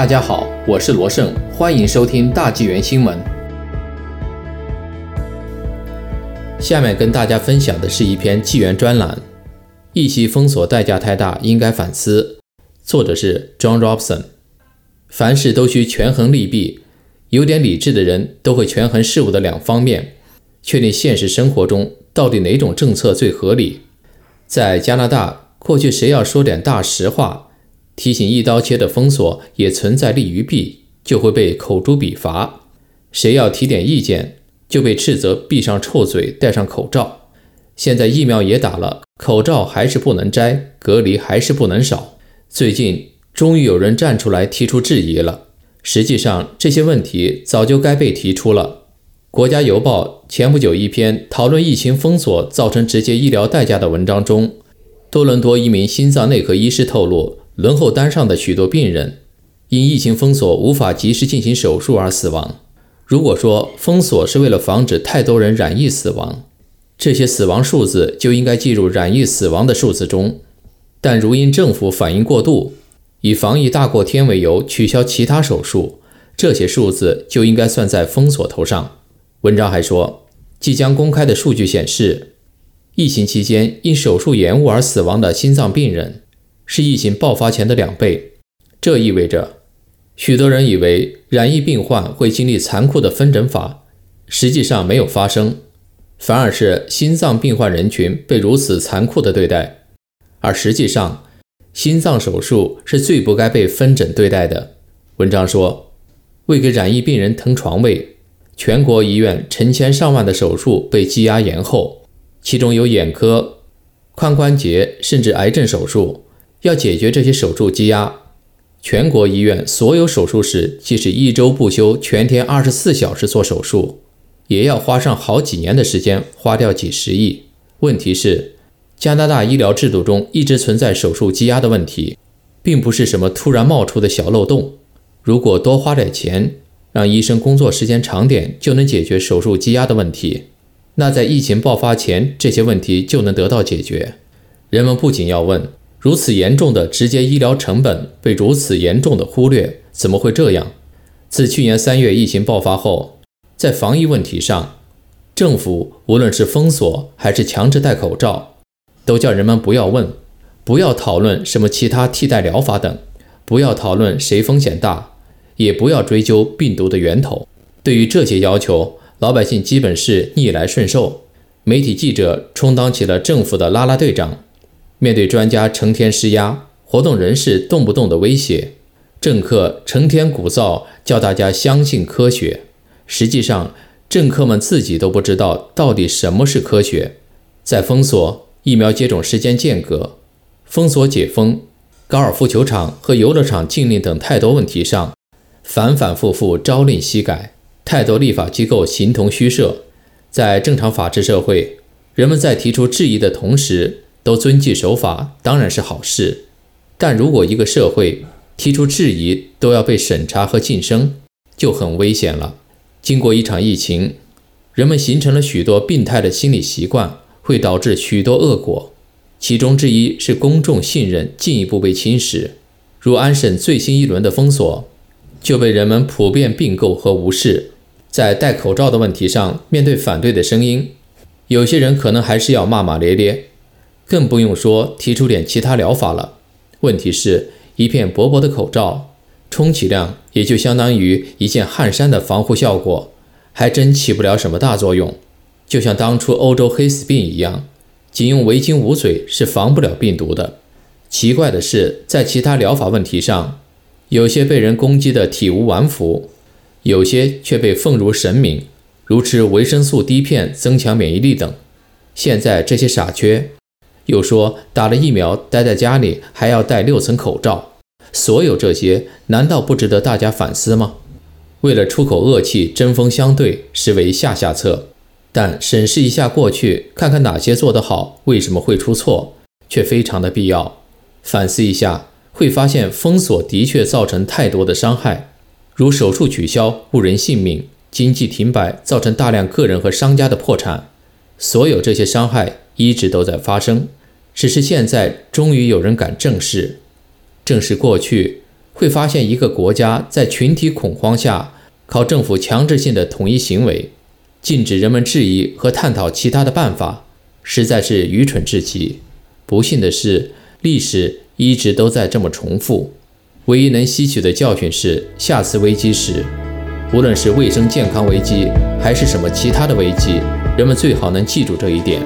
大家好，我是罗胜，欢迎收听大纪元新闻。下面跟大家分享的是一篇纪元专栏：一期封锁代价太大，应该反思。作者是 John Robson。凡事都需权衡利弊，有点理智的人都会权衡事物的两方面，确定现实生活中到底哪种政策最合理。在加拿大，过去谁要说点大实话，提醒一刀切的封锁也存在利与弊，就会被口诛笔伐；谁要提点意见，就被斥责闭上臭嘴，戴上口罩。现在疫苗也打了，口罩还是不能摘，隔离还是不能少。最近终于有人站出来提出质疑了。实际上，这些问题早就该被提出了。国家邮报前不久一篇讨论疫情封锁造成直接医疗代价的文章中，多伦多一名心脏内科医师透露，轮候单上的许多病人因疫情封锁无法及时进行手术而死亡。如果说封锁是为了防止太多人染疫死亡，这些死亡数字就应该计入染疫死亡的数字中。但如因政府反应过度，以防疫大过天为由取消其他手术，这些数字就应该算在封锁头上。文章还说，即将公开的数据显示，疫情期间因手术延误而死亡的心脏病人是疫情爆发前的两倍。这意味着，许多人以为染疫病患会经历残酷的分诊法，实际上没有发生，反而是心脏病患人群被如此残酷的对待。而实际上，心脏手术是最不该被分诊对待的。文章说，为给染疫病人腾床位。全国医院成千上万的手术被积压延后，其中有眼科、髋关节甚至癌症手术。要解决这些手术积压，全国医院所有手术室即使一周不休、全天二十四小时做手术，也要花上好几年的时间，花掉几十亿。问题是，加拿大医疗制度中一直存在手术积压的问题，并不是什么突然冒出的小漏洞。如果多花点钱，让医生工作时间长点就能解决手术积压的问题，那在疫情爆发前这些问题就能得到解决。人们不仅要问：如此严重的直接医疗成本被如此严重的忽略，怎么会这样？自去年三月疫情爆发后，在防疫问题上，政府无论是封锁还是强制戴口罩，都叫人们不要问，不要讨论什么其他替代疗法等，不要讨论谁风险大。也不要追究病毒的源头。对于这些要求，老百姓基本是逆来顺受。媒体记者充当起了政府的拉拉队长，面对专家成天施压，活动人士动不动的威胁，政客成天鼓噪叫大家相信科学。实际上，政客们自己都不知道到底什么是科学。在封锁疫苗接种时间间隔、封锁解封、高尔夫球场和游乐场禁令等太多问题上。反反复复朝令夕改，太多立法机构形同虚设。在正常法治社会，人们在提出质疑的同时都遵纪守法，当然是好事。但如果一个社会提出质疑都要被审查和晋升，就很危险了。经过一场疫情，人们形成了许多病态的心理习惯，会导致许多恶果。其中之一是公众信任进一步被侵蚀，如安省最新一轮的封锁。就被人们普遍并购和无视。在戴口罩的问题上，面对反对的声音，有些人可能还是要骂骂咧咧，更不用说提出点其他疗法了。问题是，一片薄薄的口罩，充其量也就相当于一件汗衫的防护效果，还真起不了什么大作用。就像当初欧洲黑死病一样，仅用围巾捂嘴是防不了病毒的。奇怪的是，在其他疗法问题上，有些被人攻击的体无完肤，有些却被奉如神明，如吃维生素 D 片增强免疫力等。现在这些傻缺又说打了疫苗待在家里还要戴六层口罩，所有这些难道不值得大家反思吗？为了出口恶气针锋相对，实为下下策。但审视一下过去，看看哪些做得好，为什么会出错，却非常的必要。反思一下。会发现封锁的确造成太多的伤害，如手术取消误人性命，经济停摆造成大量个人和商家的破产。所有这些伤害一直都在发生，只是现在终于有人敢正视。正视过去会发现一个国家在群体恐慌下，靠政府强制性的统一行为，禁止人们质疑和探讨其他的办法，实在是愚蠢至极。不幸的是，历史一直都在这么重复。唯一能吸取的教训是，下次危机时，无论是卫生健康危机，还是什么其他的危机，人们最好能记住这一点。